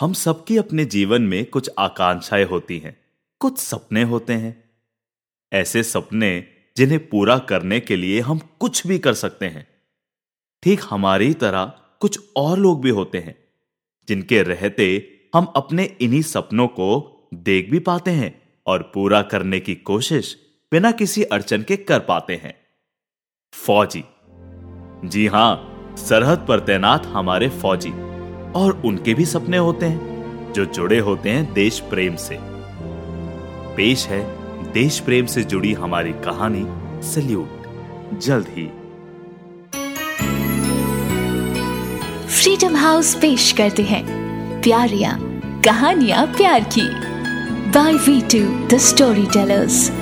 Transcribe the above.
हम सबकी अपने जीवन में कुछ आकांक्षाएँ होती हैं, कुछ सपने होते हैं। ऐसे सपने जिन्हें पूरा करने के लिए हम कुछ भी कर सकते हैं। ठीक हमारी तरह कुछ और लोग भी होते हैं, जिनके रहते हम अपने इन्हीं सपनों को देख भी पाते हैं और पूरा करने की कोशिश बिना किसी अड़चन के कर पाते हैं। फौजी। जी हाँ, सरहद पर तैनात हमारे फौजी। और उनके भी सपने होते हैं, जो जुड़े होते हैं देश प्रेम से। पेश है देश प्रेम से जुड़ी हमारी कहानी, सल्यूट, जल्द ही। फ्रीडम हाउस पेश करते हैं। प्यारिया, कहानियाँ प्यार की। By we two the story tellers